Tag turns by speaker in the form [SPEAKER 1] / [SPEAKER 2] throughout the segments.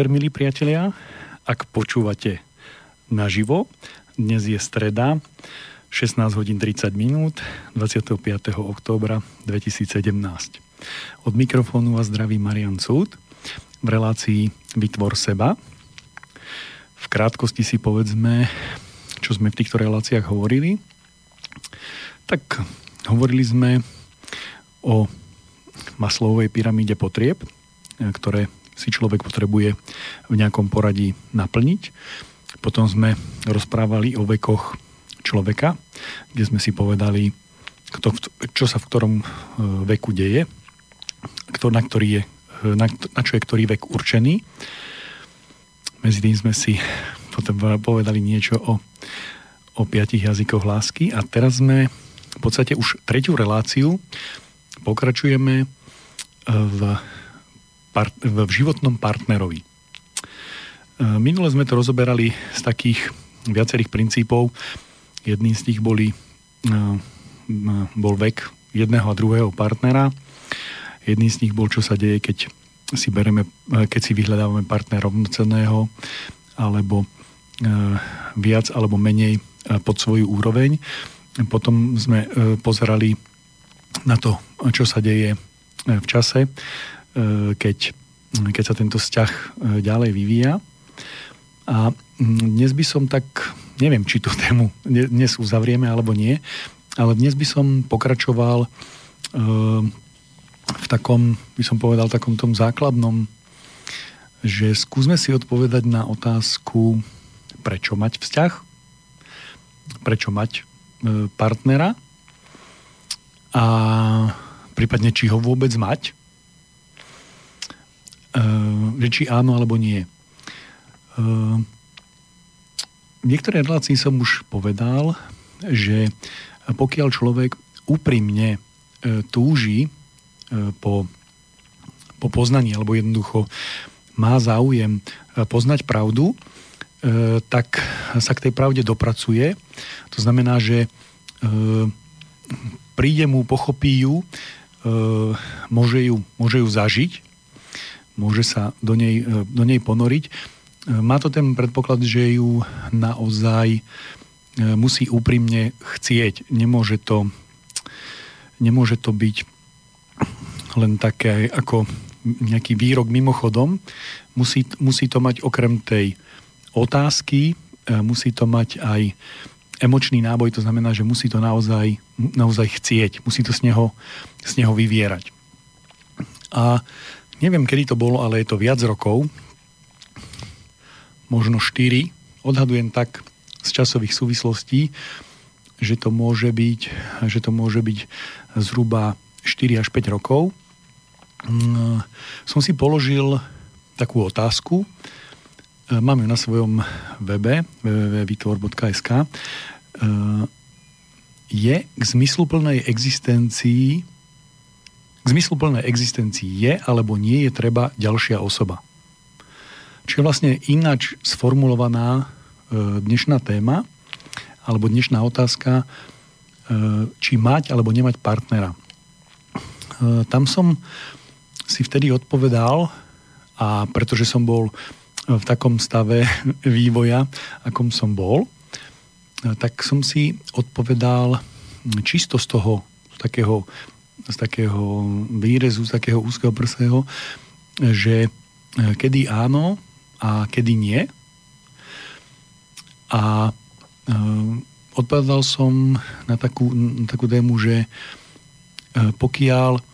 [SPEAKER 1] Podvečer, milí priatelia. Ak počúvate naživo, dnes je streda, 16 hodín 30 minút, 25. októbra 2017. Od mikrofónu vás zdraví Marian Cúd v relácii Vytvor seba. V krátkosti si povedzme, čo sme v týchto reláciách hovorili. Tak hovorili sme o maslovej pyramíde potrieb, ktoré si človek potrebuje v nejakom poradí naplniť. Potom sme rozprávali o vekoch človeka, kde sme si povedali, kto, čo sa v ktorom e, veku deje, kto, na, ktorý je, e, na, na čo je ktorý vek určený. Medzi tým sme si potom povedali niečo o, o piatich jazykoch lásky a teraz sme v podstate už tretiu reláciu pokračujeme e, v part- v životnom partnerovi. E, minule sme to rozoberali z takých viacerých princípov. Jedným z nich boli, e, bol vek jedného a druhého partnera. Jedným z nich bol, čo sa deje, keď si, bereme, e, keď si vyhľadávame partnera rovnocenného alebo viac alebo menej pod svoju úroveň. Potom sme pozerali na to, čo sa deje v čase keď, keď sa tento vzťah e, ďalej vyvíja. A dnes by som tak, neviem, či tú tému dnes uzavrieme alebo nie, ale dnes by som pokračoval e, v takom, by som povedal, takom tom základnom, že skúsme si odpovedať na otázku, prečo mať vzťah, prečo mať partnera a prípadne či ho vôbec mať že či áno alebo nie. V niektorej relácii som už povedal, že pokiaľ človek úprimne e, túži po, po poznaní alebo jednoducho má záujem poznať pravdu, tak sa k tej pravde dopracuje. To znamená, že príde mu, pochopí ju, môže ju, môže ju zažiť môže sa do nej, e, do nej ponoriť. E, má to ten predpoklad, že ju naozaj e, musí úprimne chcieť. Nemôže to, nemôže to byť len také ako nejaký výrok mimochodom. Musí, musí to mať okrem tej otázky, musí to mať aj emočný náboj, to znamená, že musí to naozaj, naozaj chcieť, musí to z neho, z neho vyvierať. A Neviem, kedy to bolo, ale je to viac rokov. Možno 4. Odhadujem tak z časových súvislostí, že to môže byť, že to môže byť zhruba 4 až 5 rokov. Mm, som si položil takú otázku. Mám ju na svojom webe www.vytvor.sk. Je k zmysluplnej existencii k zmysluplnej existencii je alebo nie je treba ďalšia osoba. Čiže vlastne ináč sformulovaná e, dnešná téma alebo dnešná otázka, e, či mať alebo nemať partnera. E, tam som si vtedy odpovedal a pretože som bol v takom stave vývoja, akom som bol, tak som si odpovedal čisto z toho takého z takého výrezu, z takého úzkeho prsého, že e, kedy áno a kedy nie. A e, odpovedal som na takú, na takú tému, že e, pokiaľ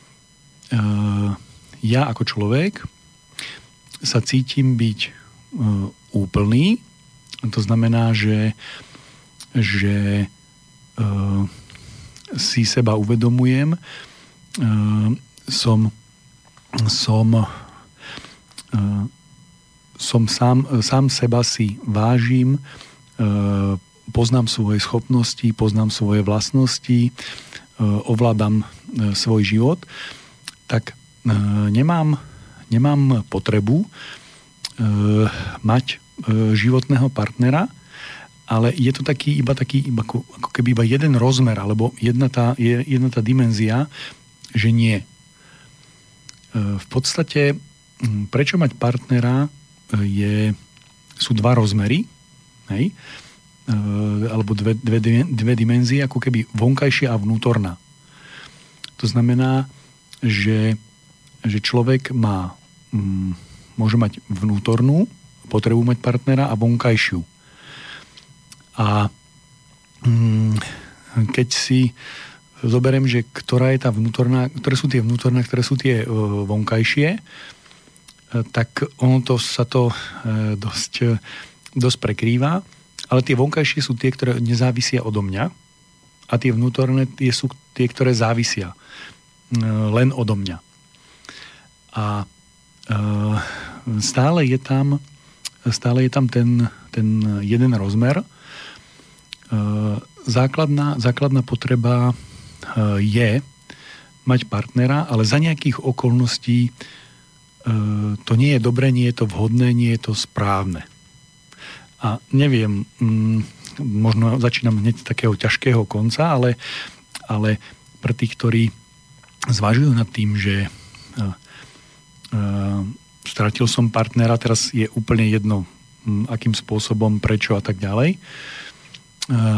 [SPEAKER 1] ja ako človek sa cítim byť úplný, to znamená, že, že si seba uvedomujem, som, som, ehm, som sám, sám seba si vážim, ehm, poznám svoje schopnosti, poznám svoje vlastnosti, ovládam svoj život, tak nemám, nemám potrebu mať životného partnera, ale je to taký, iba taký, ako, ako keby iba jeden rozmer, alebo jedna tá, jedna tá dimenzia, že nie. E, v podstate prečo mať partnera je, sú dva rozmery, hej? alebo dve, dve, dve dimenzie, ako keby vonkajšia a vnútorná. To znamená, že, že človek má, môže mať vnútornú potrebu mať partnera a vonkajšiu. A keď si zoberiem, že ktorá je tá vnútorná, ktoré sú tie vnútorné, ktoré sú tie e, vonkajšie, e, tak ono to sa to e, dosť, dosť prekrýva, ale tie vonkajšie sú tie, ktoré nezávisia odo mňa a tie vnútorné tie sú tie, ktoré závisia len odo mňa. A stále je tam stále je tam ten, ten jeden rozmer. Základná, základná potreba je mať partnera, ale za nejakých okolností eh, to nie je dobre, nie je to vhodné, nie je to správne. A neviem, mm, možno začínam hneď z takého ťažkého konca, ale, ale pre tých, ktorí zvažujú nad tým, že uh, stratil som partnera, teraz je úplne jedno, um, akým spôsobom, prečo a tak ďalej,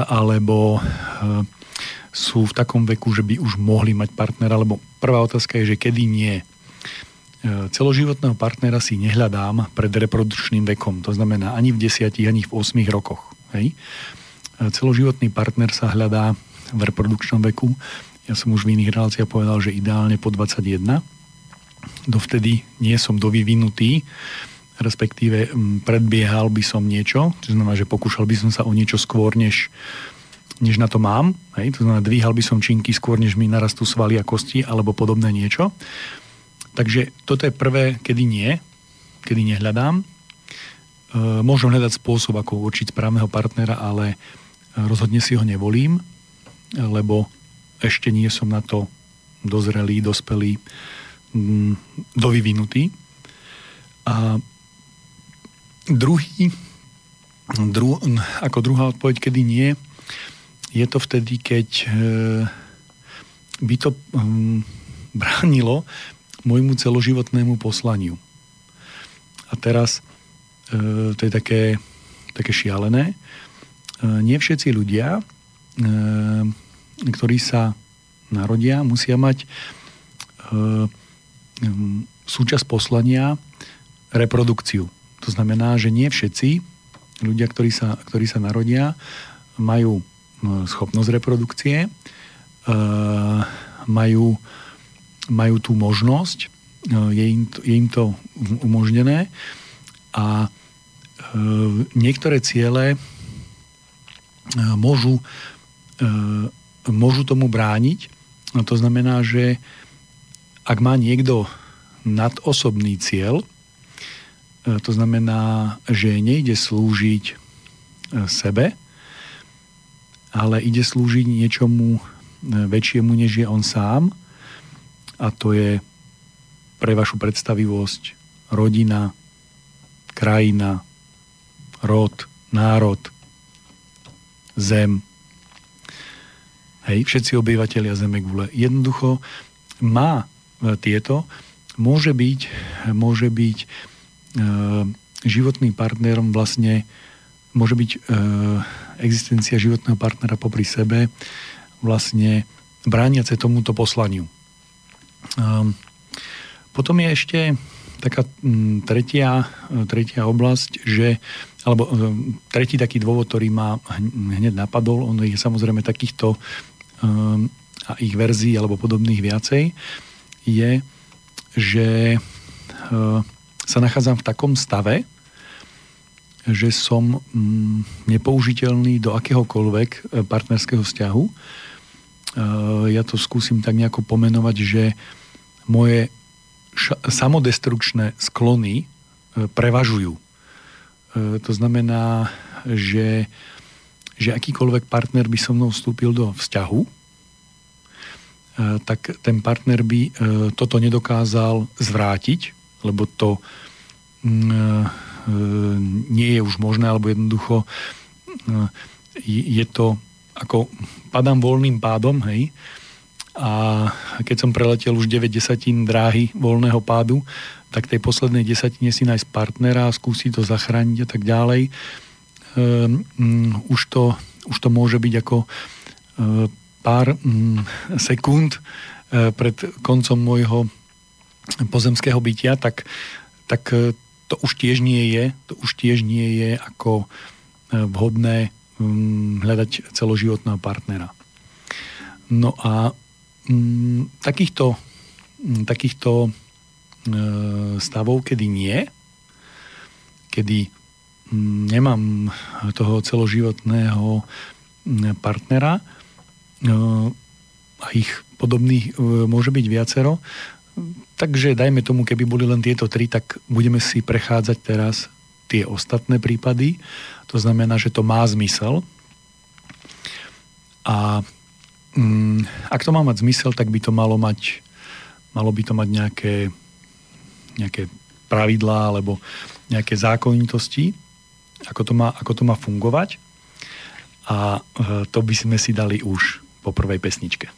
[SPEAKER 1] alebo sú v takom veku, že by už mohli mať partnera, lebo prvá otázka je, že kedy nie. E, celoživotného partnera si nehľadám pred reprodukčným vekom, to znamená ani v 10, ani v 8 rokoch. Hej? E, celoživotný partner sa hľadá v reprodukčnom veku. Ja som už v iných reláciách povedal, že ideálne po 21. Dovtedy nie som dovyvinutý, respektíve predbiehal by som niečo, to znamená, že pokúšal by som sa o niečo skôr, než než na to mám. Hej? To znamená, dvíhal by som činky skôr, než mi narastú svaly a kosti alebo podobné niečo. Takže toto je prvé, kedy nie, kedy nehľadám. E, môžem hľadať spôsob, ako určiť správneho partnera, ale rozhodne si ho nevolím, lebo ešte nie som na to dozrelý, dospelý, mm, dovyvinutý. A druhý, dru, ako druhá odpoveď, kedy nie, je to vtedy, keď e, by to hm, bránilo môjmu celoživotnému poslaniu. A teraz e, to je také, také šialené. E, nie všetci ľudia, ktorí sa narodia, musia mať hm, súčasť poslania reprodukciu. To znamená, že nie všetci ľudia, ktorí sa, ktorí sa narodia, majú schopnosť reprodukcie, e, majú, majú tú možnosť, e, je im, to, je im to umožnené a e, niektoré ciele môžu, môžu tomu brániť. To znamená, že ak má niekto nadosobný cieľ, to znamená, že nejde slúžiť sebe, ale ide slúžiť niečomu e, väčšiemu, než je on sám. A to je pre vašu predstavivosť rodina, krajina, rod, národ, zem. Hej, všetci obyvateľia Zeme gule. Jednoducho má e, tieto, môže byť, môže byť e, životným partnerom vlastne môže byť e, existencia životného partnera popri sebe vlastne brániace tomuto poslaniu. E, potom je ešte taká m, tretia, tretia oblasť, že, alebo e, tretí taký dôvod, ktorý ma hneď napadol, on je samozrejme takýchto e, a ich verzií alebo podobných viacej, je, že e, sa nachádzam v takom stave, že som mm, nepoužiteľný do akéhokoľvek e, partnerského vzťahu. E, ja to skúsim tak nejako pomenovať, že moje samodestrukčné sklony e, prevažujú. To znamená, že, že akýkoľvek partner by so mnou vstúpil do vzťahu, tak ten partner by toto nedokázal zvrátiť, lebo to mm, nie je už možné, alebo jednoducho e, je to ako padám voľným pádom, hej, a keď som preletel už 9 desatín dráhy voľného pádu,
[SPEAKER 2] tak tej poslednej desatine si nájsť partnera, skúsiť to zachrániť a tak ďalej. Um, um, už, to, už to môže byť ako uh, pár um, sekúnd uh, pred koncom môjho pozemského bytia, tak, tak to už tiež nie je, to už tiež nie je ako uh, vhodné um, hľadať celoživotného partnera. No a um, takýchto, um, takýchto E, stavov, kedy nie, kedy mm, nemám toho celoživotného mm, partnera e, a ich podobných e, môže byť viacero. Takže dajme tomu, keby boli len tieto tri, tak budeme si prechádzať teraz tie ostatné prípady. To znamená, že to má zmysel. A mm, ak to má mať zmysel, tak by to malo mať, malo by to mať nejaké nejaké pravidlá alebo nejaké zákonitosti, ako to má, ako to má fungovať. A e, to by sme si dali už po prvej pesničke.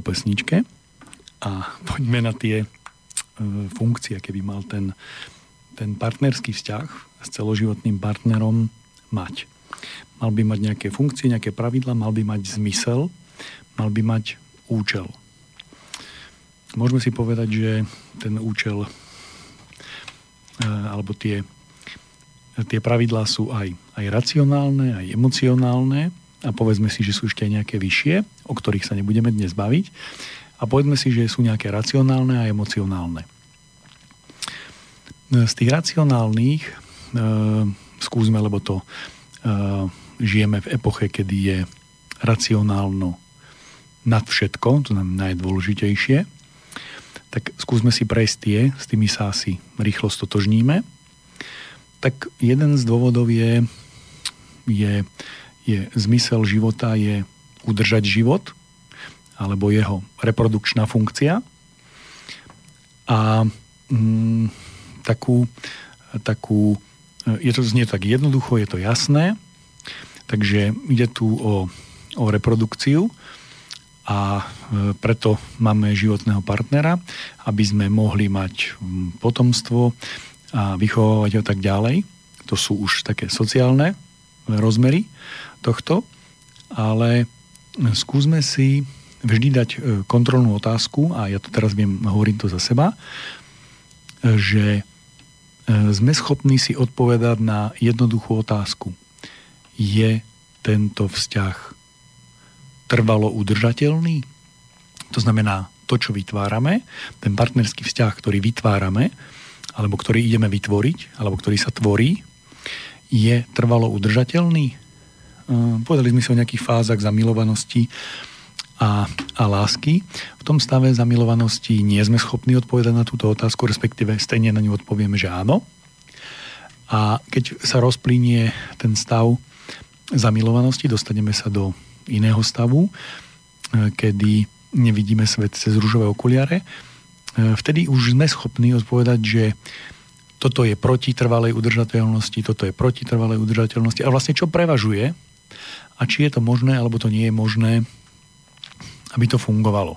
[SPEAKER 2] Pesničke a poďme na tie e, funkcie, keby mal ten, ten partnerský vzťah s celoživotným partnerom mať. Mal by mať nejaké funkcie, nejaké pravidla, mal by mať zmysel, mal by mať účel. Môžeme si povedať, že ten účel e, alebo tie, tie pravidlá sú aj, aj racionálne, aj emocionálne, a povedzme si, že sú ešte aj nejaké vyššie, o ktorých sa nebudeme dnes baviť. A
[SPEAKER 1] povedzme si, že sú nejaké racionálne a emocionálne. Z tých racionálnych e, skúsme, lebo to e, žijeme v epoche, kedy je racionálno nad všetko, to znamená najdôležitejšie, tak skúsme si prejsť tie, s tými sa asi rýchlo stotožníme. Tak jeden z dôvodov je, je, je zmysel života je udržať život, alebo jeho reprodukčná funkcia. A mm, takú, takú, je to znie tak jednoducho, je to jasné, takže ide tu o, o reprodukciu a e, preto máme životného partnera, aby sme mohli mať potomstvo a vychovávať ho tak ďalej. To sú už také sociálne rozmery tohto, ale skúsme si vždy dať e, kontrolnú otázku, a ja to teraz viem, hovorím to za seba, že E, sme schopní si odpovedať na jednoduchú otázku. Je tento vzťah trvalo udržateľný? To znamená, to, čo vytvárame, ten partnerský vzťah, ktorý vytvárame, alebo ktorý ideme vytvoriť, alebo ktorý sa tvorí, je trvalo udržateľný? E, povedali sme si o nejakých fázach zamilovanosti a, a lásky. V tom stave zamilovanosti nie sme schopní odpovedať na túto otázku, respektíve stejne na ňu odpovieme, že áno. A keď sa rozplínie ten stav zamilovanosti, dostaneme sa do iného stavu, e, kedy nevidíme svet cez rúžové okuliare. E, vtedy už sme schopní odpovedať, že toto je proti trvalej udržateľnosti, toto je proti trvalej udržateľnosti a vlastne čo prevažuje a či je to možné alebo to nie je možné aby to fungovalo.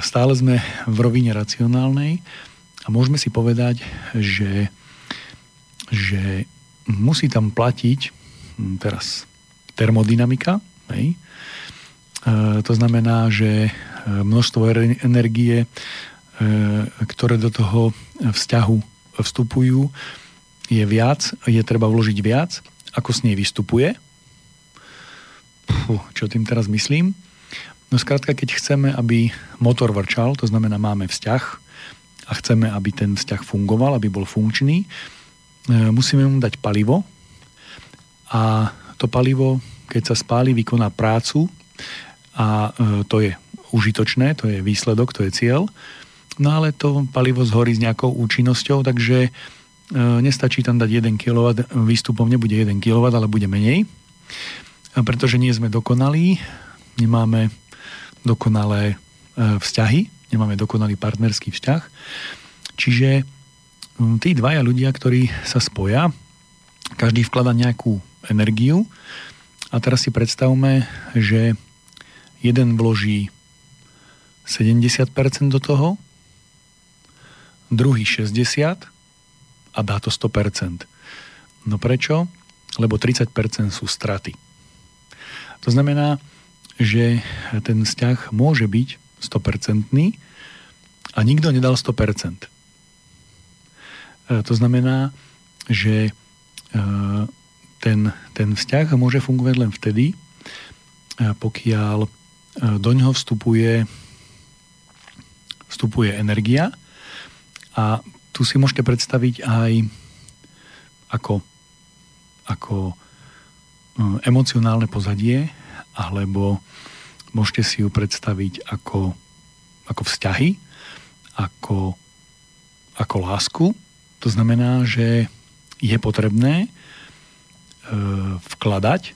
[SPEAKER 1] Stále sme v rovine racionálnej a môžeme si povedať, že, že musí tam platiť hm, teraz termodynamika. Hej? E, to znamená, že e, množstvo energie, ktoré do toho vzťahu vstupujú, je viac, je treba vložiť viac, ako s nej vystupuje. Puh, čo tým teraz myslím? No skrátka, keď chceme, aby motor vrčal, to znamená máme vzťah a chceme, aby ten vzťah fungoval, aby bol funkčný, e, musíme mu dať palivo a to palivo, keď sa spáli, vykoná prácu a e, to je užitočné, to je výsledok, to je cieľ. No ale to palivo zhorí s nejakou účinnosťou, takže e, nestačí tam dať 1 kW, výstupom nebude 1 kW, ale bude menej. Pretože nie sme dokonalí, nemáme dokonalé e, vzťahy, nemáme dokonalý partnerský vzťah. Čiže tí dvaja ľudia, ktorí sa spoja, každý vklada nejakú energiu a teraz si predstavme, že jeden vloží 70% do toho, druhý 60% a dá to 100%. No prečo? Lebo 30% sú straty. To znamená, že ten vzťah môže byť 100% a nikto nedal 100%. E, to znamená, že e, ten, ten vzťah môže fungovať len vtedy, e, pokiaľ do ňoho vstupuje, vstupuje energia a tu si môžete predstaviť aj ako, ako emocionálne pozadie alebo môžete si ju predstaviť ako, ako vzťahy, ako, ako lásku. To znamená, že je potrebné e, vkladať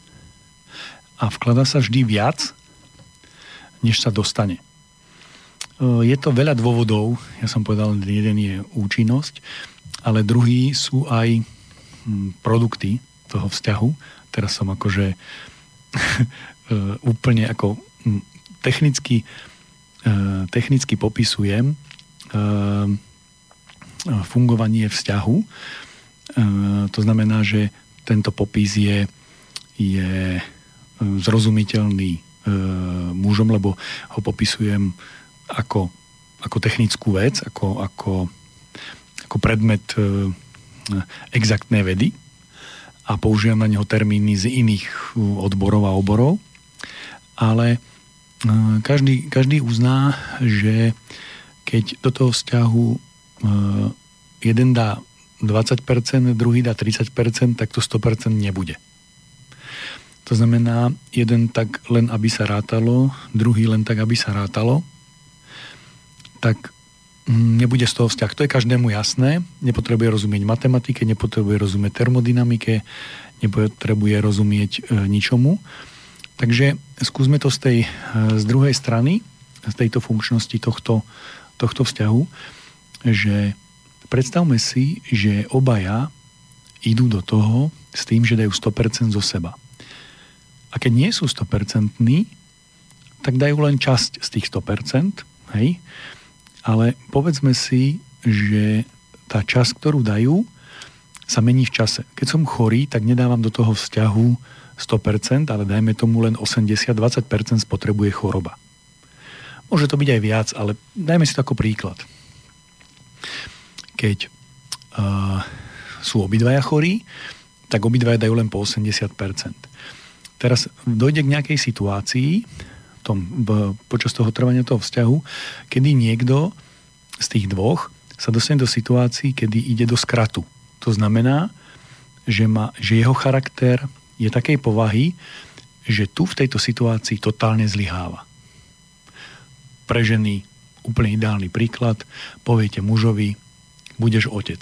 [SPEAKER 1] a vklada sa vždy viac, než sa dostane. E, je to veľa dôvodov, ja som povedal, jeden je účinnosť, ale druhý sú aj hm, produkty toho vzťahu. Teraz som akože E, úplne ako technicky, e, technicky popisujem fungovanie vzťahu. To znamená, že tento popis je, je zrozumiteľný mužom, lebo ho popisujem ako, ako technickú vec, ako, ako, ako predmet exaktnej vedy a používam na neho termíny z iných odborov a oborov ale každý, každý uzná, že keď do toho vzťahu jeden dá 20%, druhý dá 30%, tak to 100% nebude. To znamená, jeden tak len, aby sa rátalo, druhý len tak, aby sa rátalo, tak mm, nebude z toho vzťah. To je každému jasné. Nepotrebuje rozumieť matematike, nepotrebuje rozumieť termodynamike, nepotrebuje rozumieť e, ničomu. Takže skúsme to z tej e, z druhej strany, z tejto funkčnosti tohto, tohto vzťahu, že predstavme si, že obaja idú do toho s tým, že dajú 100% zo seba. A keď nie sú 100%, tak dajú len časť z tých 100%, hej? Ale povedzme si, že tá časť, ktorú dajú, sa mení v čase. Keď som chorý, tak nedávam do toho vzťahu 100%, ale dajme tomu len 80-20% spotrebuje choroba. Môže to byť aj viac, ale dajme si to ako príklad. Keď uh, sú obidvaja chorí, tak obidvaja dajú len po 80%. Teraz dojde k nejakej situácii tom, v, počas toho trvania toho vzťahu, kedy niekto z tých dvoch sa dostane do situácií, kedy ide do skratu. To znamená, že, má, že jeho charakter je takej povahy, že tu v tejto situácii totálne zlyháva. Pre ženy úplne ideálny príklad, poviete mužovi, budeš otec.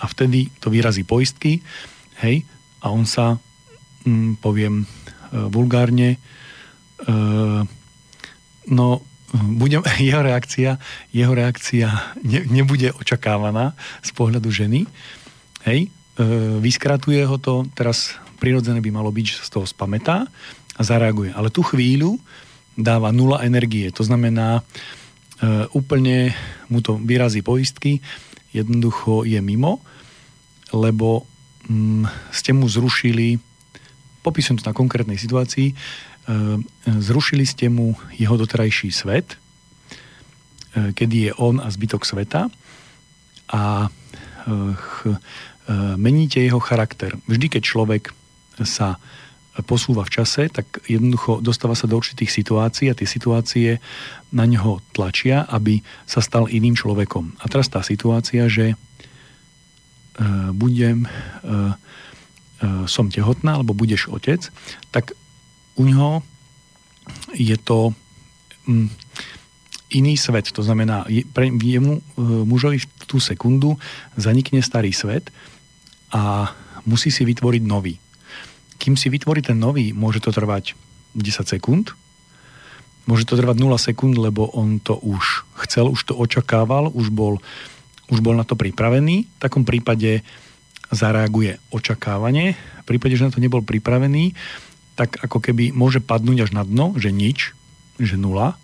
[SPEAKER 1] A vtedy to vyrazí poistky, hej, a on sa mm, poviem e, vulgárne, no budem, jeho reakcia, jeho reakcia ne, nebude očakávaná z pohľadu ženy. Hej, e, vyskratuje ho to, teraz prirodzené by malo byť, že z toho spametá a zareaguje. Ale tú chvíľu dáva nula energie. To znamená, e, úplne mu to vyrazí poistky, jednoducho je mimo, lebo mm, ste mu zrušili popisujem to na konkrétnej situácii, zrušili ste mu jeho doterajší svet, e, kedy je on a zbytok sveta a e, meníte jeho charakter. Vždy, keď človek sa posúva v čase, tak jednoducho dostáva sa do určitých situácií a tie situácie na ňo tlačia, aby sa stal iným človekom. A teraz tá situácia, že budem som tehotná, alebo budeš otec, tak u ňoho je to mm, iný svet. To znamená, pre jemu, e, mužovi v tú sekundu zanikne starý svet a musí si vytvoriť nový. Kým si vytvorí ten nový, môže to trvať 10 sekúnd, môže to trvať 0 sekúnd, lebo on to už chcel, už to očakával, už bol, už bol na to pripravený. V takom prípade zareaguje očakávanie. V prípade, že na to nebol pripravený, tak ako keby môže padnúť až na dno, že nič, že nula.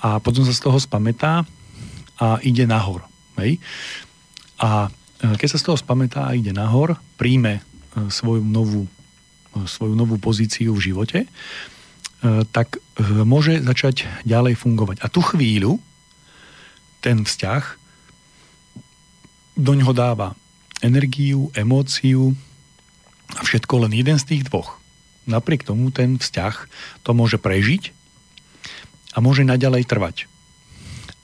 [SPEAKER 1] A potom sa z toho spametá a ide nahor. Hej? A e, keď sa z toho spametá a ide nahor, príjme e, svoju novú, e, svoju novú pozíciu v živote, tak môže začať ďalej fungovať. A tú chvíľu ten vzťah do ňoho dáva energiu, emóciu a všetko len jeden z tých dvoch. Napriek tomu ten vzťah to môže prežiť a môže naďalej trvať.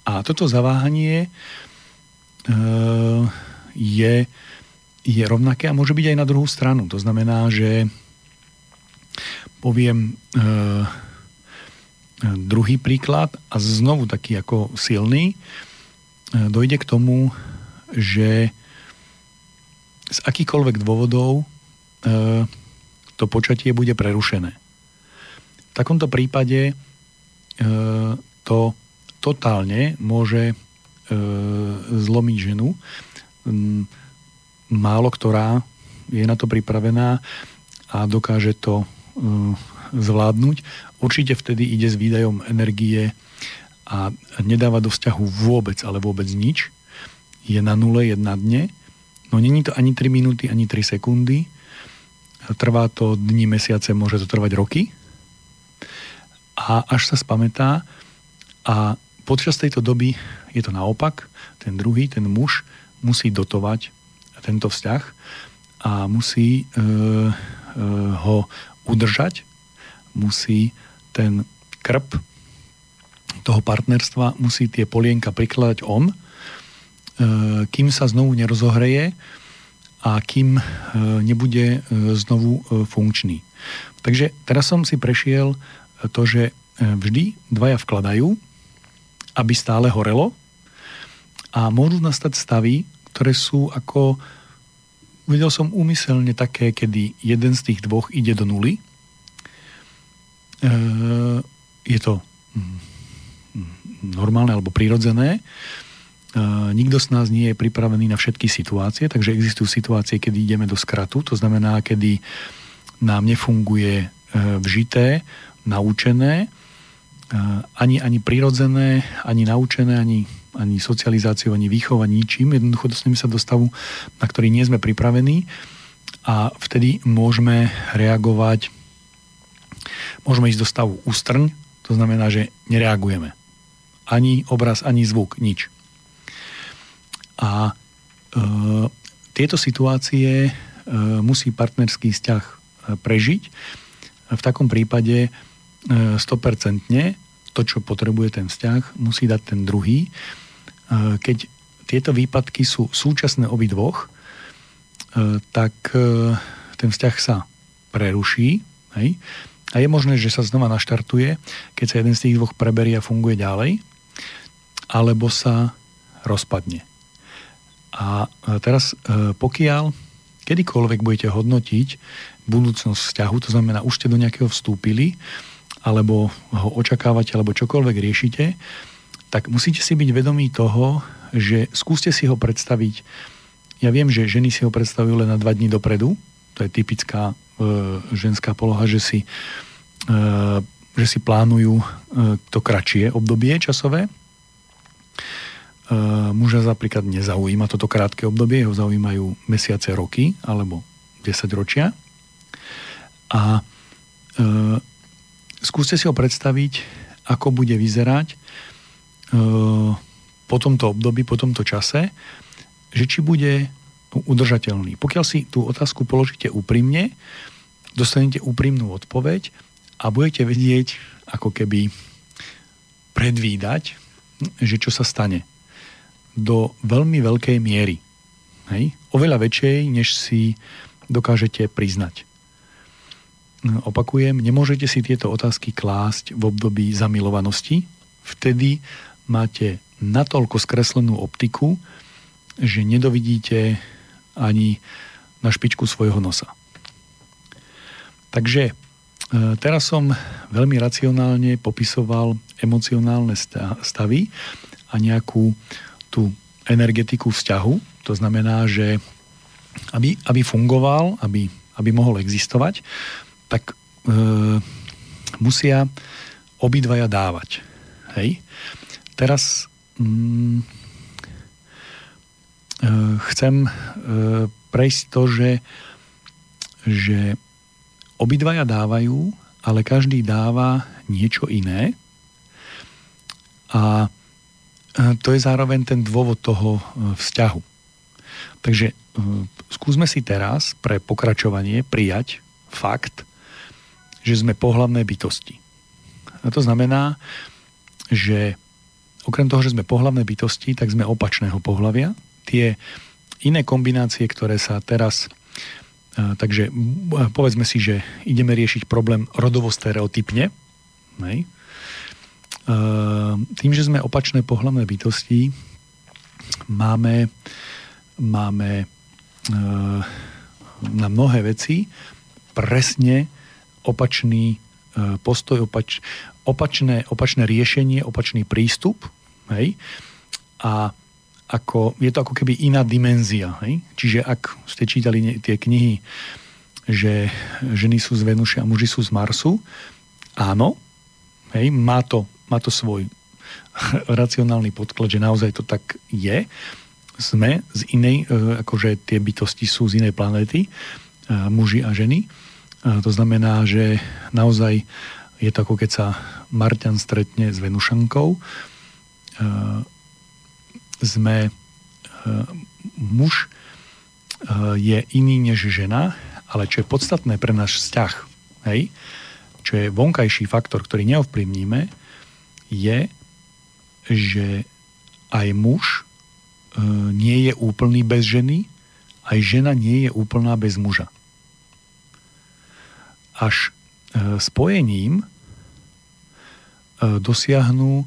[SPEAKER 1] A toto zaváhanie e, je, je rovnaké a môže byť aj na druhú stranu. To znamená, že poviem e, druhý príklad a znovu taký ako silný, e, dojde k tomu, že z akýchkoľvek dôvodov to počatie bude prerušené. V takomto prípade e, to totálne môže e, zlomiť ženu. Málo ktorá je na to pripravená a dokáže to zvládnuť. Určite vtedy ide s výdajom energie a nedáva do vzťahu vôbec, ale vôbec nič. Je na nule, je na dne No není to ani 3 minúty, ani 3 sekundy. Trvá to dni, mesiace, môže to trvať roky. A až sa spametá a počas tejto doby je to naopak. Ten druhý, ten muž musí dotovať tento vzťah a musí e, e, ho udržať, musí ten krp toho partnerstva musí tie polienka prikladať on, kým sa znovu nerozohreje a kým nebude znovu funkčný. Takže teraz som si prešiel to, že vždy dvaja vkladajú, aby stále horelo a môžu nastať stavy, ktoré sú ako Videl som úmyselne také, kedy jeden z tých dvoch ide do nuly. E, je to mm, normálne alebo prirodzené. E, nikto z nás nie je pripravený na všetky situácie, takže existujú situácie, kedy ideme do skratu, to znamená, kedy nám nefunguje e, vžité, naučené, ani, ani prirodzené, ani naučené, ani ani socializáciou, ani výchov, ani ničím. Jednoducho dostaneme sa do stavu, na ktorý nie sme pripravení a vtedy môžeme reagovať, môžeme ísť do stavu ústrň, to znamená, že nereagujeme. Ani obraz, ani zvuk, nič. A e, tieto situácie e, musí partnerský vzťah e, prežiť. V takom prípade e, 100% to, čo potrebuje ten vzťah, musí dať ten druhý. E, keď tieto výpadky sú súčasné obidvoch, e, tak e, ten vzťah sa preruší. Hej? A je možné, že sa znova naštartuje, keď sa jeden z tých dvoch preberie a funguje ďalej, alebo sa rozpadne. A teraz, pokiaľ kedykoľvek budete hodnotiť budúcnosť vzťahu, to znamená, už ste do nejakého vstúpili, alebo ho očakávate, alebo čokoľvek riešite, tak musíte si byť vedomí toho, že skúste si ho predstaviť. Ja viem, že ženy si ho predstavujú len na dva dní dopredu. To je typická e, ženská poloha, že si, e, že si plánujú e, to kratšie obdobie časové. E, muža napríklad nezaujíma toto krátke obdobie, ho zaujímajú mesiace, roky alebo 10 ročia. A e, skúste si ho predstaviť, ako bude vyzerať e, po tomto období, po tomto čase, že či bude udržateľný. Pokiaľ si tú otázku položíte úprimne, dostanete úprimnú odpoveď a budete vedieť, ako keby predvídať, že čo sa stane. Do veľmi veľkej miery. Hej? Oveľa väčšej, než si dokážete priznať opakujem, nemôžete si tieto otázky klásť v období zamilovanosti. Vtedy máte natoľko skreslenú optiku, že nedovidíte ani na špičku svojho nosa. Takže e, teraz som veľmi racionálne popisoval emocionálne stavy a nejakú tú energetiku vzťahu. To znamená, že aby, aby fungoval, aby, aby mohol existovať, tak e, musia obidvaja dávať. Hej? Teraz mm, e, chcem e, prejsť to, že, že obidvaja dávajú, ale každý dáva niečo iné a to je zároveň ten dôvod toho e, vzťahu. Takže e, skúsme si teraz pre pokračovanie prijať fakt, že sme pohlavné bytosti. A to znamená, že okrem toho, že sme pohlavné bytosti, tak sme opačného pohlavia. Tie iné kombinácie, ktoré sa teraz Takže povedzme si, že ideme riešiť problém rodovo stereotypne. Hej. Tým, že sme opačné pohľavné bytosti, máme, máme na mnohé veci presne opačný e, postoj, opač, opačné, opačné riešenie, opačný prístup. Hej? A ako, je to ako keby iná dimenzia. Hej? Čiže ak ste čítali tie knihy, že ženy sú z Venuše a muži sú z Marsu, áno, hej, má, to, má to svoj racionálny podklad, že naozaj to tak je. Sme z inej, e, akože tie bytosti sú z inej planéty, e, muži a ženy to znamená, že naozaj je to ako keď sa Marťan stretne s Venušankou. Sme, muž je iný než žena, ale čo je podstatné pre náš vzťah, hej, čo je vonkajší faktor, ktorý neovplyvníme, je, že aj muž e, nie je úplný bez ženy, aj žena nie je úplná bez muža. Až e, spojením e, dosiahnu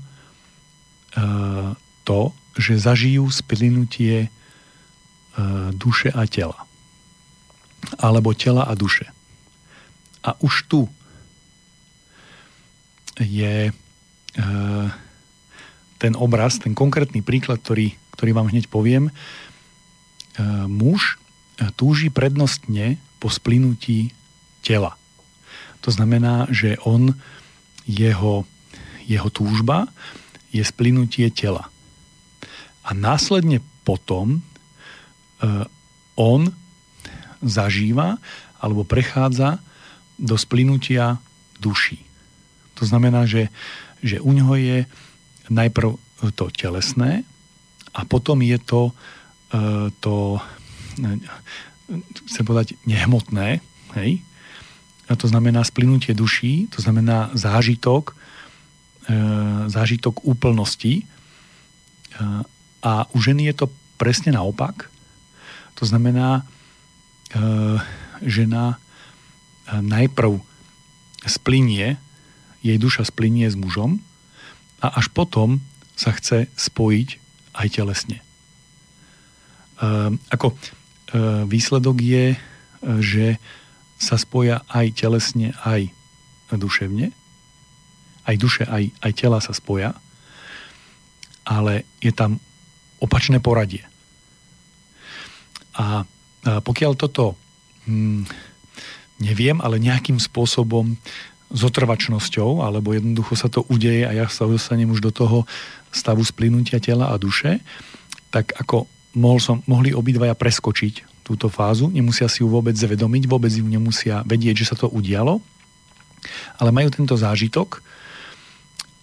[SPEAKER 1] to, že zažijú splynutie e, duše a tela. Alebo tela a duše. A už tu je ten obraz, ten konkrétny príklad, ktorý, ktorý vám hneď poviem. E, muž túži prednostne po splynutí tela. To znamená, že on, jeho, jeho túžba je splynutie tela. A následne potom uh, on zažíva alebo prechádza do splynutia duší. To znamená, že, že u ňoho je najprv to telesné a potom je to, uh, to chcem povedať, nehmotné, hej? A to znamená splynutie duší, to znamená zážitok, e, zážitok úplnosti. E, a u ženy je to presne naopak. To znamená, e, žena najprv splinie, jej duša splinie s mužom a až potom sa chce spojiť aj telesne. Ako výsledok je, že sa spoja aj telesne, aj duševne. Aj duše, aj, aj tela sa spoja. Ale je tam opačné poradie. A pokiaľ toto hm, neviem, ale nejakým spôsobom s otrvačnosťou, alebo jednoducho sa to udeje a ja sa dostanem už do toho stavu splynutia tela a duše, tak ako mohol som, mohli obidvaja preskočiť túto fázu, nemusia si ju vôbec zvedomiť, vôbec ju nemusia vedieť, že sa to udialo, ale majú tento zážitok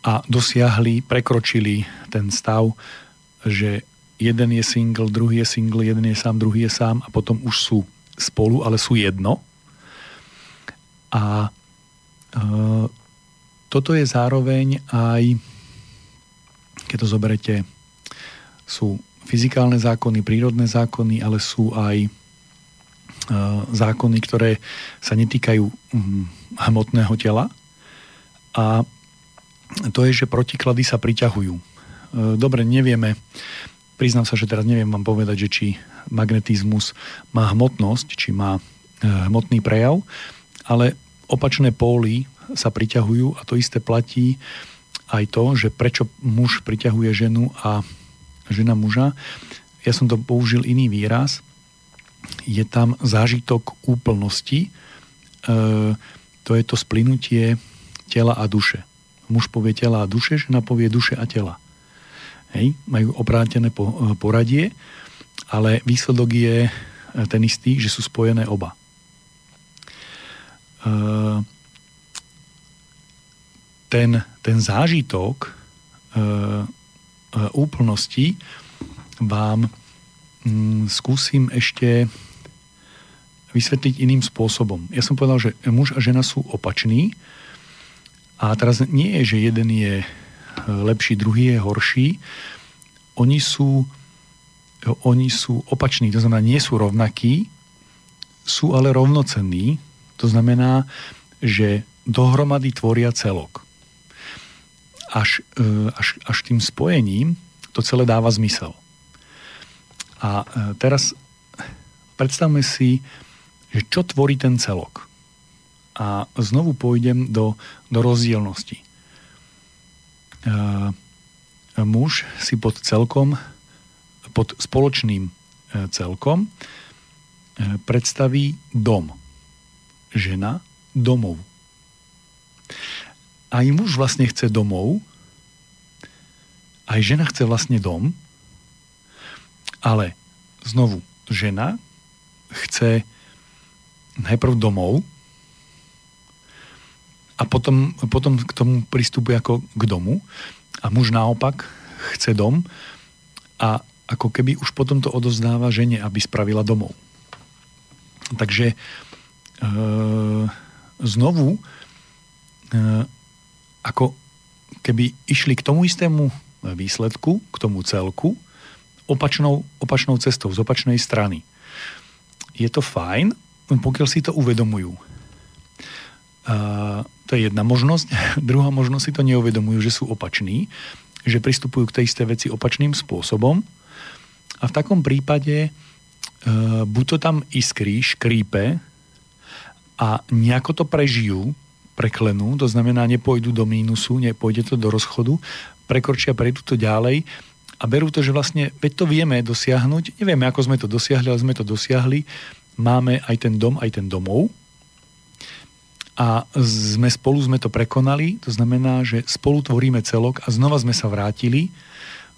[SPEAKER 1] a dosiahli, prekročili ten stav, že jeden je single, druhý je single, jeden je sám, druhý je sám a potom už sú spolu, ale sú jedno. A toto je zároveň aj, keď to zoberete, sú fyzikálne zákony, prírodné zákony, ale sú aj E, zákony, ktoré sa netýkajú mm, hmotného tela. A to je, že protiklady sa priťahujú. E, dobre, nevieme, priznám sa, že teraz neviem vám povedať, že či magnetizmus má hmotnosť, či má hmotný prejav, ale opačné póly sa priťahujú a to isté platí aj to, že prečo muž priťahuje ženu a žena muža. Ja som to použil iný výraz, je tam zážitok úplnosti, e, to je to splynutie tela a duše. Muž povie tela a duše, žena povie duše a tela. Hej, majú obrátené e, poradie, ale výsledok je e, ten istý, že sú spojené oba. E, ten, ten zážitok e, e, úplnosti vám mm, skúsim ešte vysvetliť iným spôsobom. Ja som povedal, že muž a žena sú opační a teraz nie je, že jeden je e, lepší, druhý je horší. Oni sú, oni sú opační, to znamená, nie sú rovnakí, sú ale rovnocenní. To znamená, že dohromady tvoria celok. Až, e, až, až tým spojením to celé dáva zmysel. A e, teraz predstavme si, že čo tvorí ten celok. A znovu pôjdem do, do rozdielnosti. E, muž si pod celkom, pod spoločným e, celkom predstaví dom. Žena domov. Aj muž vlastne chce domov, aj žena chce vlastne dom, ale znovu, žena chce najprv domov a potom, potom k tomu pristupuje ako k domu a muž naopak chce dom a ako keby už potom to odozdáva žene, aby spravila domov. Takže znovu ako keby išli k tomu istému výsledku, k tomu celku, opačnou, opačnou cestou, z opačnej strany. Je to fajn, pokiaľ si to uvedomujú. Uh, to je jedna možnosť. Druhá možnosť si to neuvedomujú, že sú opační, že pristupujú k tej isté veci opačným spôsobom. A v takom prípade uh, buď to tam iskrí, škrípe a nejako to prežijú, preklenú, to znamená, nepôjdu do mínusu, nepôjde to do rozchodu, prekročia, prejdú to ďalej a berú to, že vlastne, veď to vieme dosiahnuť, nevieme, ako sme to dosiahli, ale sme to dosiahli, máme aj ten dom, aj ten domov a sme spolu sme to prekonali, to znamená, že spolu tvoríme celok a znova sme sa vrátili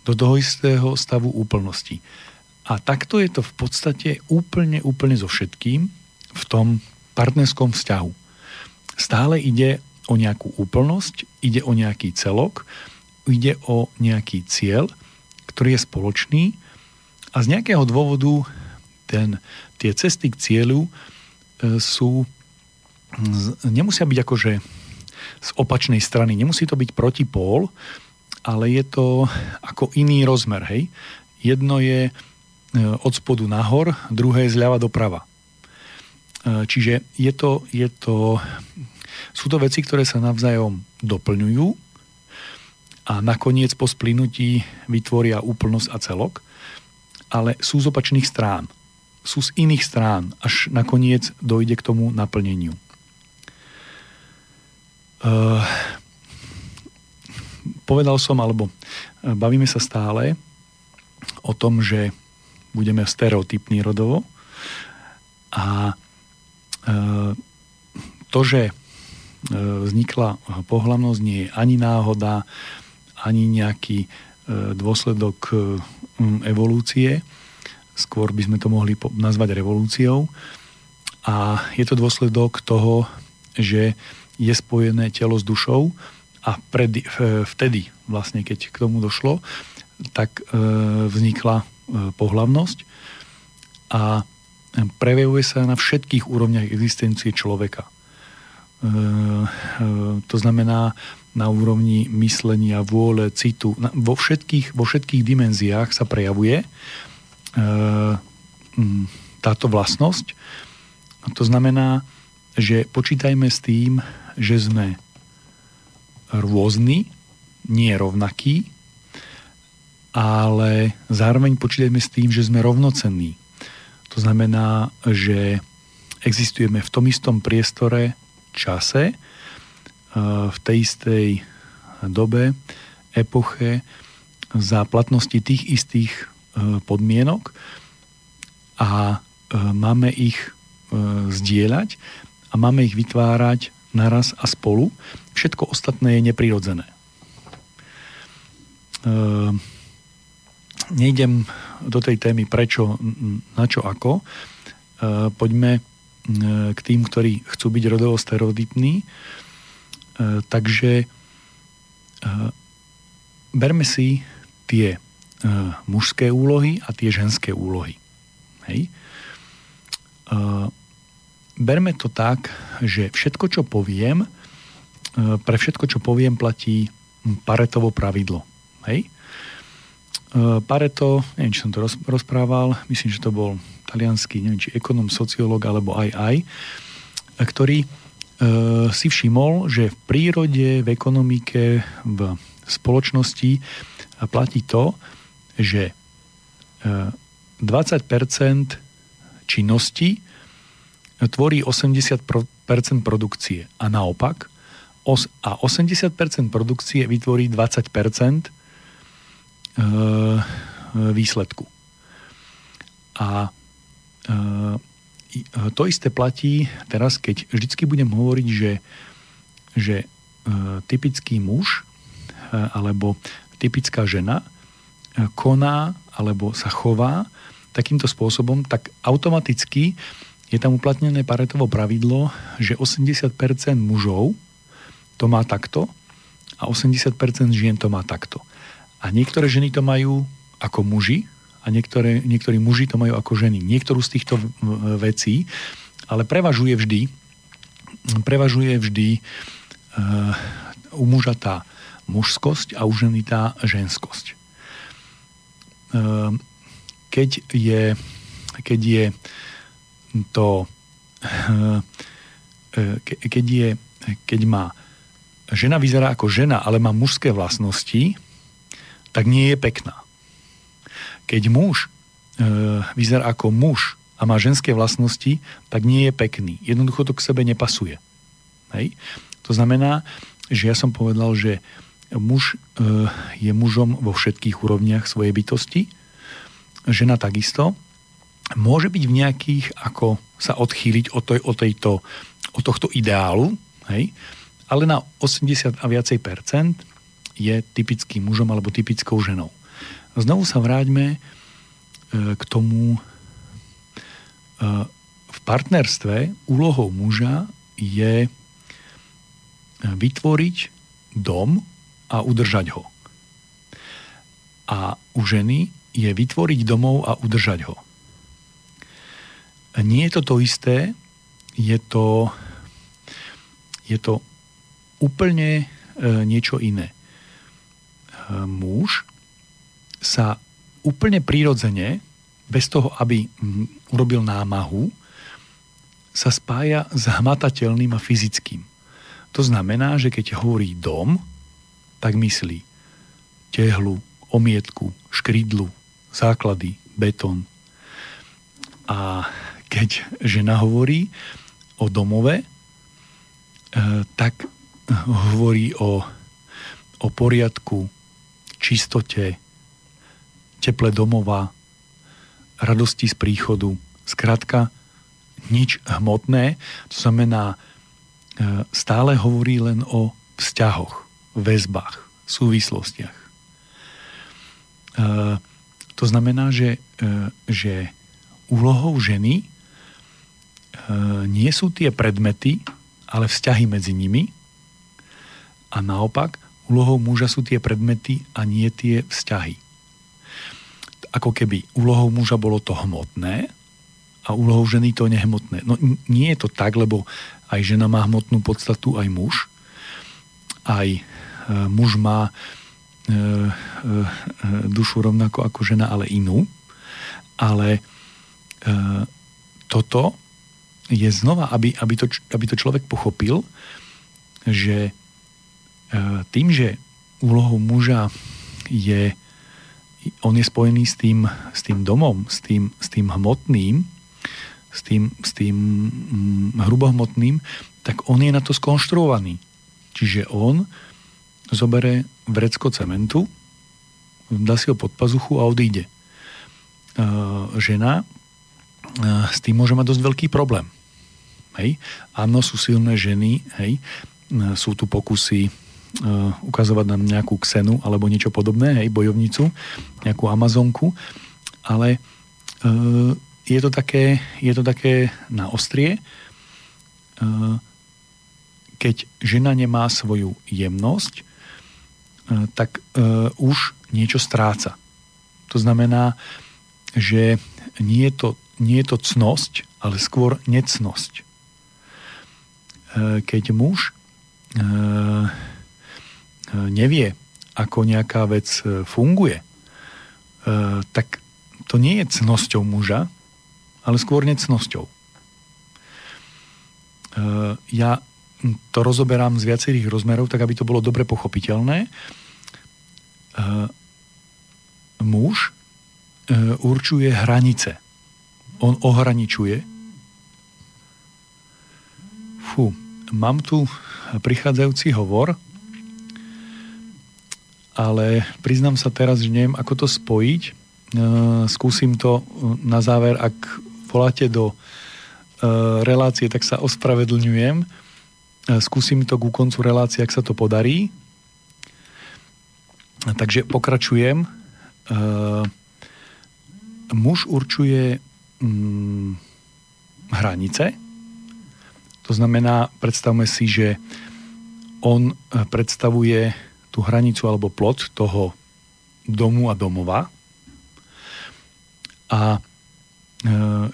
[SPEAKER 1] do toho istého stavu úplnosti. A takto je to v podstate úplne, úplne so všetkým v tom partnerskom vzťahu. Stále ide o nejakú úplnosť, ide o nejaký celok, ide o nejaký cieľ, ktorý je spoločný a z nejakého dôvodu ten, tie cesty k cieľu e, sú, nemusia byť akože z opačnej strany, nemusí to byť protipól, ale je to ako iný rozmer, hej. Jedno je e, od spodu nahor, druhé je zľava doprava. E, čiže je to, je to, sú to veci, ktoré sa navzájom doplňujú, a nakoniec po splynutí vytvoria úplnosť a celok, ale sú z opačných strán. Sú z iných strán, až nakoniec dojde k tomu naplneniu. Uh, povedal som, alebo eh, bavíme sa stále o tom, že budeme stereotypní rodovo a to, že vznikla pohľavnosť, nie je ani náhoda, ani nejaký e, dôsledok e, evolúcie, skôr by sme to mohli nazvať revolúciou. A je to dôsledok toho, že je spojené telo s dušou a pred, vtedy, vlastne keď k tomu došlo, tak e, vznikla pohlavnosť a prejavuje sa na všetkých úrovniach existencie človeka. To znamená, na úrovni myslenia, vôle, citu, vo, všetkých, vo všetkých dimenziách sa prejavuje e, táto vlastnosť. To znamená, že počítajme s tým, že sme rôzni, nie rovnakí, ale zároveň počítajme s tým, že sme rovnocenní. To znamená, že existujeme v tom istom priestore, čase, v tej istej dobe, epoche, za platnosti tých istých e, podmienok a e, máme ich e, zdieľať a máme ich vytvárať naraz a spolu. Všetko ostatné je neprirodzené. Nejdem do tej témy prečo, na čo, ako. Poďme k tým, ktorí chcú byť rodovo stereotypní E, takže e, berme si tie e, mužské úlohy a tie ženské úlohy. Hej? Berme to tak, že všetko, čo poviem, pre všetko, čo poviem, platí Paretovo pravidlo. Hej? Pareto, neviem, či som to rozprával, myslím, že to bol talianský, neviem, či ekonom, sociológ, alebo aj aj, ktorý E, si všimol, že v prírode, v ekonomike, v spoločnosti platí to, že 20% e, činnosti tvorí 80% produkcie. A naopak a 80% produkcie vytvorí 20% e, výsledku. A to isté platí teraz, keď vždycky budem hovoriť, že, že typický muž alebo typická žena koná alebo sa chová takýmto spôsobom, tak automaticky je tam uplatnené paretovo pravidlo, že 80% mužov to má takto a 80% žien to má takto. A niektoré ženy to majú ako muži a niektoré, niektorí muži to majú ako ženy. Niektorú z týchto vecí, ale prevažuje vždy, prevažuje vždy u muža tá mužskosť a u ženy tá ženskosť. Keď je, keď je to keď, je, keď má žena vyzerá ako žena, ale má mužské vlastnosti, tak nie je pekná. Keď muž e, vyzerá ako muž a má ženské vlastnosti, tak nie je pekný. Jednoducho to k sebe nepasuje. Hej? To znamená, že ja som povedal, že muž e, je mužom vo všetkých úrovniach svojej bytosti, žena takisto, môže byť v nejakých, ako sa odchýliť od, toj, od, tejto, od tohto ideálu, hej? ale na 80 a viacej percent je typickým mužom alebo typickou ženou. Znovu sa vráťme e, k tomu, e, v partnerstve úlohou muža je vytvoriť dom a udržať ho. A u ženy je vytvoriť domov a udržať ho. Nie je to to isté, je to, je to úplne e, niečo iné. Muž sa úplne prirodzene, bez toho, aby urobil námahu, sa spája s hmatateľným a fyzickým. To znamená, že keď hovorí dom, tak myslí tehlu, omietku, škridlu, základy, betón. A keď žena hovorí o domove, e, tak hovorí o, o poriadku, čistote, teple domova, radosti z príchodu. Skrátka, nič hmotné, to znamená, e, stále hovorí len o vzťahoch, väzbách, súvislostiach. E, to znamená, že, že úlohou ženy E, nie sú tie predmety, ale vzťahy medzi nimi. A naopak, úlohou muža sú tie predmety a nie tie vzťahy. Ako keby úlohou muža bolo to hmotné a úlohou ženy to nehmotné. No nie je to tak, lebo aj žena má hmotnú podstatu, aj muž. Aj e, muž má e, e, dušu rovnako ako žena, ale inú. Ale e, toto je znova, aby, aby, to, aby to človek pochopil, že e, tým, že úlohou muža je, on je spojený s tým, s tým domom, s tým, s tým hmotným, s tým, s tým mm, hrubohmotným, tak on je na to skonštruovaný. Čiže on zobere vrecko cementu, dá si ho pod pazuchu a odíde. E, žena e, s tým môže mať dosť veľký problém. Hej. Áno, sú silné ženy, hej. Sú tu pokusy ukazovať na nejakú ksenu alebo niečo podobné, hej, bojovnicu, nejakú amazonku, ale uh, je, to také, je to také na ostrie, uh, keď žena nemá svoju jemnosť, tak už niečo stráca. To znamená, že nie je to, nie je to cnosť, ale skôr necnosť. Keď muž nevie, ako nejaká vec funguje, tak to nie je cnosťou muža, ale skôr necnosťou. Ja to rozoberám z viacerých rozmerov, tak aby to bolo dobre pochopiteľné. Muž určuje hranice. On ohraničuje Fú, mám tu prichádzajúci hovor, ale priznám sa teraz, že neviem, ako to spojiť. E, skúsim to na záver, ak voláte do e, relácie, tak sa ospravedlňujem. E, skúsim to ku koncu relácie, ak sa to podarí. Takže pokračujem. Muž určuje mm, hranice, to znamená, predstavme si, že on eh, predstavuje tú hranicu alebo plot toho domu a domova a e,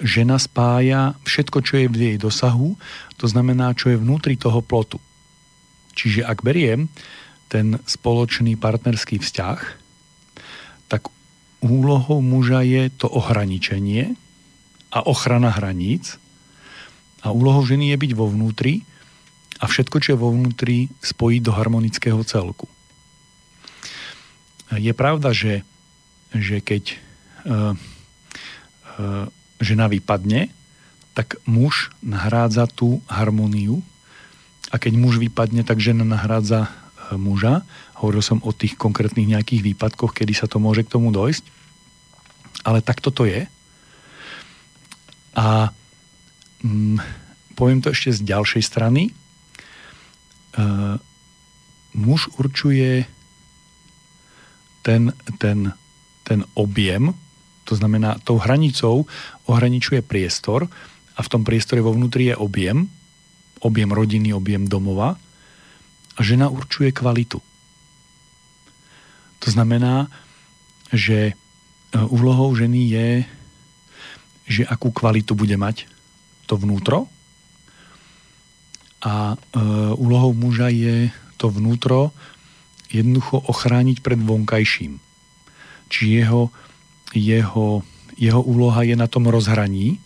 [SPEAKER 1] žena spája všetko, čo je v jej dosahu, to znamená, čo je vnútri toho plotu. Čiže ak beriem ten spoločný partnerský vzťah, tak úlohou muža je to ohraničenie a ochrana hraníc a úlohou ženy je byť vo vnútri a všetko, čo je vo vnútri, spojiť do harmonického celku. Je pravda, že, že keď uh, uh, žena vypadne, tak muž nahrádza tú harmóniu a keď muž vypadne, tak žena nahrádza uh, muža. Hovoril som o tých konkrétnych nejakých výpadkoch, kedy sa to môže k tomu dojsť. Ale takto to je. A mm, poviem to ešte z ďalšej strany. Uh, muž určuje ten, ten, ten objem, to znamená, tou hranicou ohraničuje priestor a v tom priestore vo vnútri je objem, objem rodiny, objem domova a žena určuje kvalitu. To znamená, že e, úlohou ženy je, že akú kvalitu bude mať to vnútro a e, úlohou muža je to vnútro jednoducho ochrániť pred vonkajším. Či jeho, jeho, jeho úloha je na tom rozhraní, e,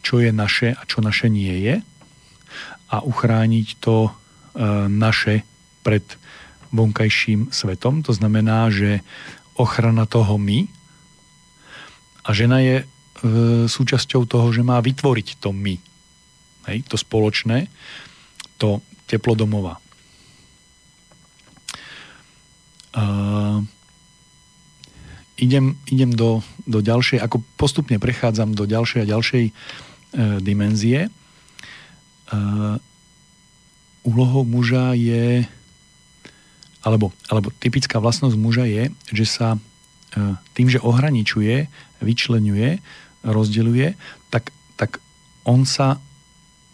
[SPEAKER 1] čo je naše a čo naše nie je a uchrániť to e, naše pred vonkajším svetom. To znamená, že ochrana toho my a žena je e, súčasťou toho, že má vytvoriť to my. Hej, to spoločné, to teplo domova. Uh, idem, idem do, do ďalšej, ako postupne prechádzam do ďalšej a ďalšej uh, dimenzie. Uh, úlohou muža je, alebo, alebo typická vlastnosť muža je, že sa uh, tým, že ohraničuje, vyčlenuje, rozdeľuje, tak, tak on, sa,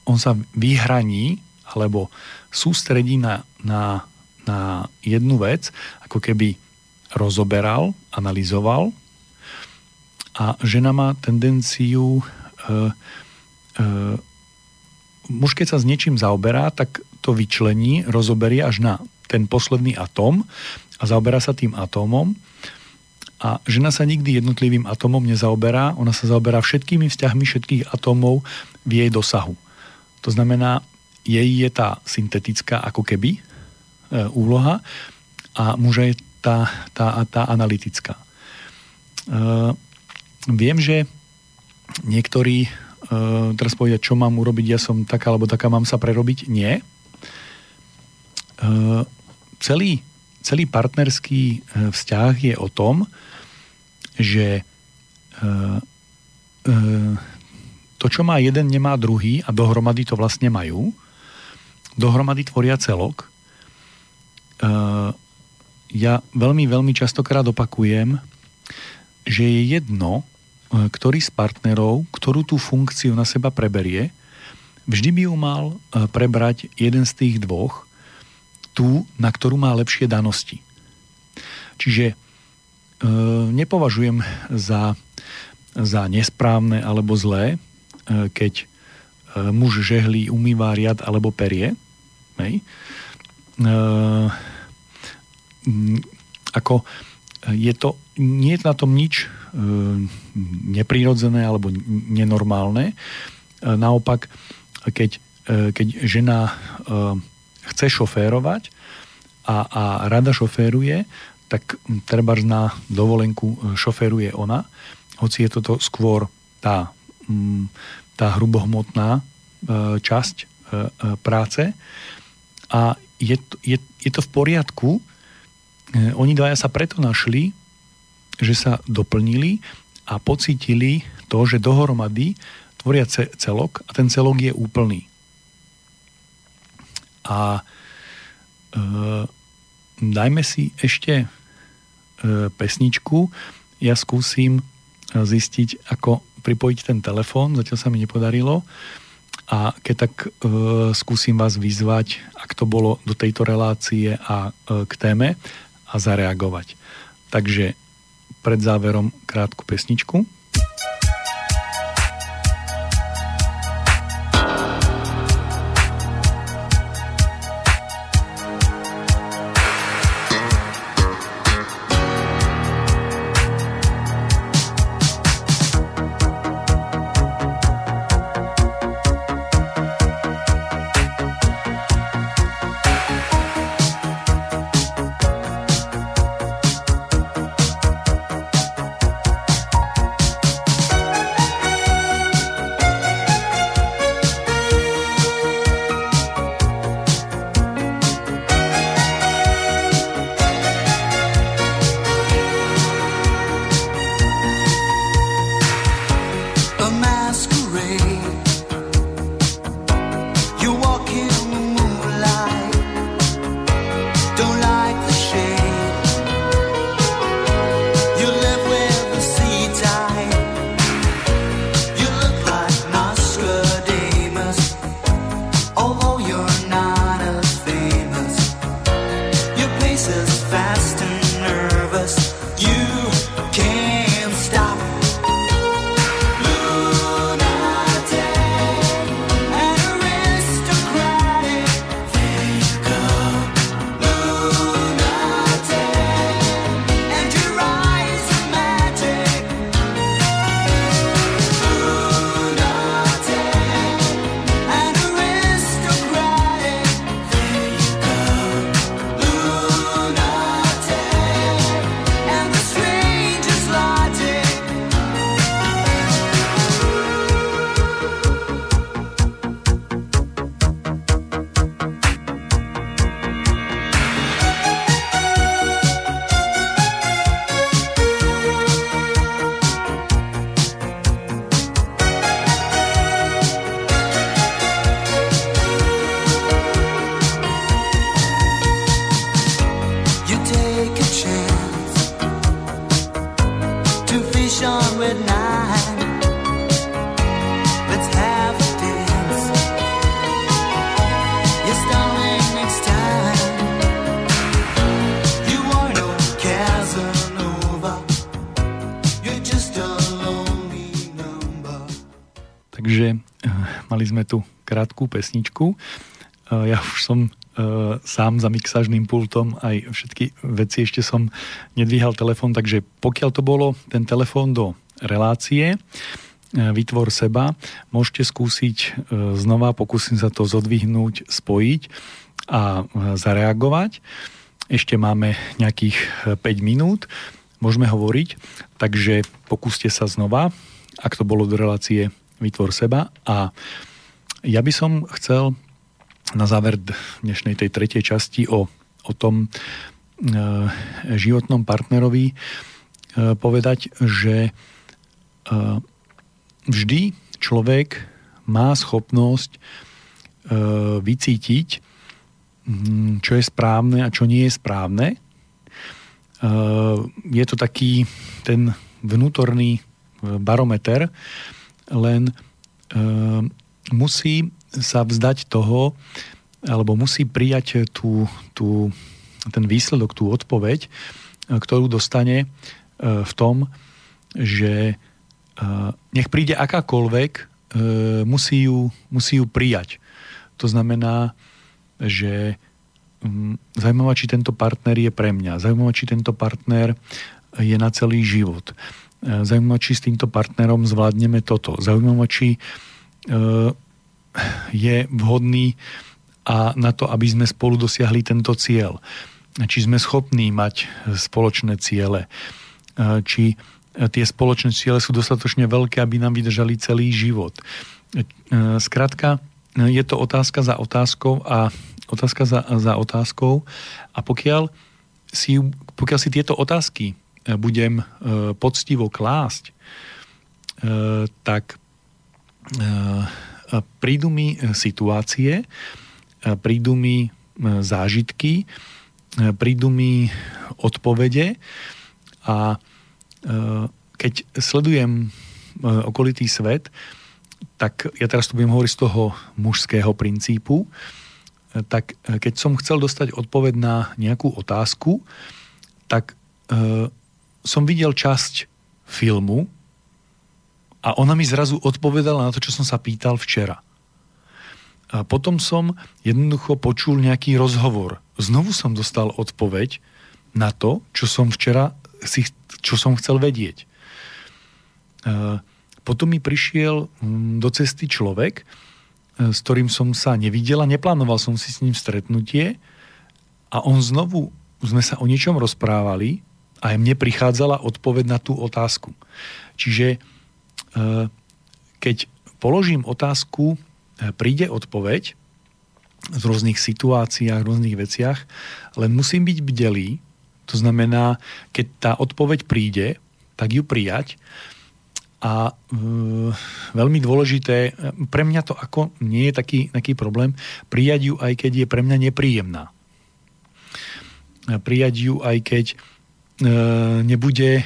[SPEAKER 1] on sa vyhraní alebo sústredí na, na na jednu vec, ako keby rozoberal, analyzoval a žena má tendenciu e, e, muž keď sa s niečím zaoberá, tak to vyčlení, rozoberie až na ten posledný atóm a zaoberá sa tým atómom a žena sa nikdy jednotlivým atómom nezaoberá, ona sa zaoberá všetkými vzťahmi všetkých atómov v jej dosahu. To znamená, jej je tá syntetická ako keby úloha a muža je tá, tá, tá analytická. E, viem, že niektorí e, teraz povedia, čo mám urobiť, ja som taká alebo taká, mám sa prerobiť. Nie. E, celý, celý partnerský e, vzťah je o tom, že e, e, to, čo má jeden, nemá druhý a dohromady to vlastne majú. Dohromady tvoria celok ja veľmi, veľmi častokrát opakujem, že je jedno, eh, ktorý z partnerov, ktorú tú funkciu na seba preberie, vždy by ju mal eh, prebrať jeden z tých dvoch, tú, na ktorú má lepšie danosti. Čiže e, nepovažujem za, za nesprávne alebo zlé, e, keď muž žehlí, umýva riad alebo perie. Hej. E, Mm, ako je to, nie je na tom nič e, neprirodzené alebo nenormálne. E, naopak, keď, keď žena chce šoférovať a, a rada šoféruje, tak treba na dovolenku šoféruje ona, hoci je toto skôr tá, mm, tá hrubohmotná časť práce. A je, je, je to v poriadku, E, oni dvaja sa preto našli, že sa doplnili a pocítili to, že dohromady tvoria celok a ten celok je úplný. A e, dajme si ešte e, pesničku. Ja skúsim e, zistiť, ako pripojiť ten telefón. Zatiaľ sa mi nepodarilo. A keď tak e, skúsim vás vyzvať, ak to bolo do tejto relácie a e, k téme, a zareagovať. Takže pred záverom krátku pesničku. Takže uh, mali sme tu krátku pesničku. Uh, ja už som uh, sám za mixážným pultom aj všetky veci ešte som nedvíhal telefón, takže pokiaľ to bolo ten telefón do relácie, vytvor seba, môžete skúsiť znova, pokúsim sa to zodvihnúť, spojiť a zareagovať. Ešte máme nejakých 5 minút, môžeme hovoriť, takže pokúste sa znova, ak to bolo do relácie Vytvor seba a ja by som chcel na záver dnešnej tej tretej časti o, o tom e, životnom partnerovi e, povedať, že e, vždy človek má schopnosť e, vycítiť, hm, čo je správne a čo nie je správne. E, je to taký ten vnútorný e, barometer, len e, musí sa vzdať toho, alebo musí prijať tú, tú, ten výsledok, tú odpoveď, ktorú dostane e, v tom, že e, nech príde akákoľvek, e, musí ju, musí ju prijať. To znamená, že zaujímavá, či tento partner je pre mňa, zaujímavá, či tento partner je na celý život, zaujímavá, či s týmto partnerom zvládneme toto, zaujímavá, či je vhodný a na to, aby sme spolu dosiahli tento cieľ. Či sme schopní mať spoločné ciele, či tie spoločné ciele sú dostatočne veľké, aby nám vydržali celý život. Skrátka, je to otázka za otázkou a otázka za, za otázkou a pokiaľ si, pokiaľ si tieto otázky budem poctivo klásť, tak prídu mi e, situácie, e, prídu mi e, zážitky, prídu mi odpovede a keď sledujem okolitý svet, tak ja teraz tu budem hovoriť z toho mužského princípu, tak keď som chcel dostať odpoveď na nejakú otázku, tak som videl časť filmu, a ona mi zrazu odpovedala na to, čo som sa pýtal včera. A potom som jednoducho počul nejaký rozhovor. Znovu som dostal odpoveď na to, čo som včera si, čo som chcel vedieť. A potom mi prišiel mm, do cesty človek, e, s ktorým som sa nevidel a neplánoval som si s ním stretnutie a on znovu, sme sa o niečom rozprávali aj mne prichádzala odpoveď na tú otázku. Čiže Eh, keď položím otázku, eh, príde odpoveď v rôznych situáciách, v rôznych veciach, len musím byť bdelý, to znamená, keď tá odpoveď príde, tak ju prijať a e, veľmi dôležité, pre mňa to ako nie je taký, taký problém, prijať ju aj keď je pre mňa nepríjemná. Prijať ju aj keď e, nebude,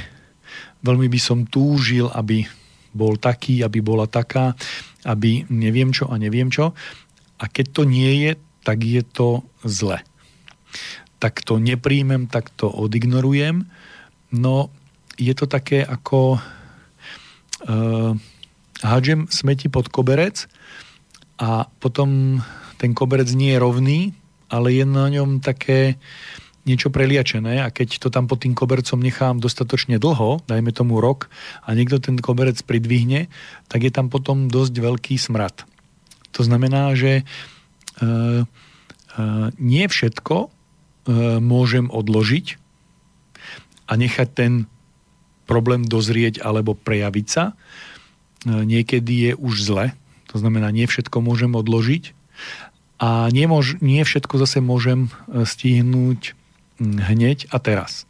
[SPEAKER 1] veľmi by som túžil, aby bol taký, aby bola taká, aby neviem čo a neviem čo. A keď to nie je, tak je to zle. Tak to nepríjmem, tak to odignorujem. No, je to také ako uh, hádžem smeti pod koberec a potom ten koberec nie je rovný, ale je na ňom také niečo preliačené a keď to tam pod tým kobercom nechám dostatočne dlho, dajme tomu rok, a niekto ten koberec pridvihne, tak je tam potom dosť veľký smrad. To znamená, že e, e, nie všetko e, môžem odložiť a nechať ten problém dozrieť alebo prejaviť sa. E, niekedy je už zle, to znamená, nie všetko môžem odložiť a nie, mož, nie všetko zase môžem e, stihnúť hneď a teraz.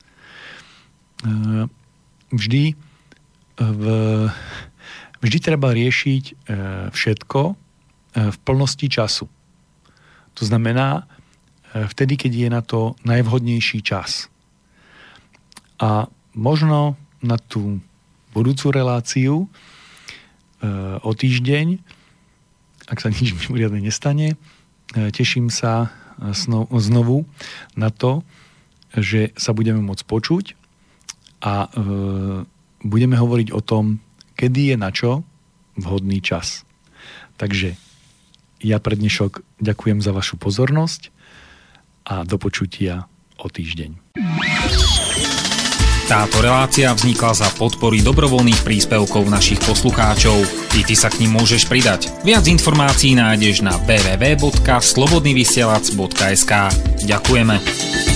[SPEAKER 1] E, vždy, v, vždy treba riešiť e, všetko e, v plnosti času. To znamená, vtedy, keď je na to najvhodnejší čas. A možno na tú budúcu reláciu e, o týždeň, ak sa nič mimoriadne nestane. E, teším sa znovu na to, že sa budeme môcť počuť a budeme hovoriť o tom, kedy je na čo vhodný čas. Takže ja pre dnešok ďakujem za vašu pozornosť a do počutia o týždeň.
[SPEAKER 3] Táto relácia vznikla za podpory dobrovoľných príspevkov našich poslucháčov. I ty sa k ním môžeš pridať. Viac informácií nájdeš na www.slobodnyvysielac.sk Ďakujeme.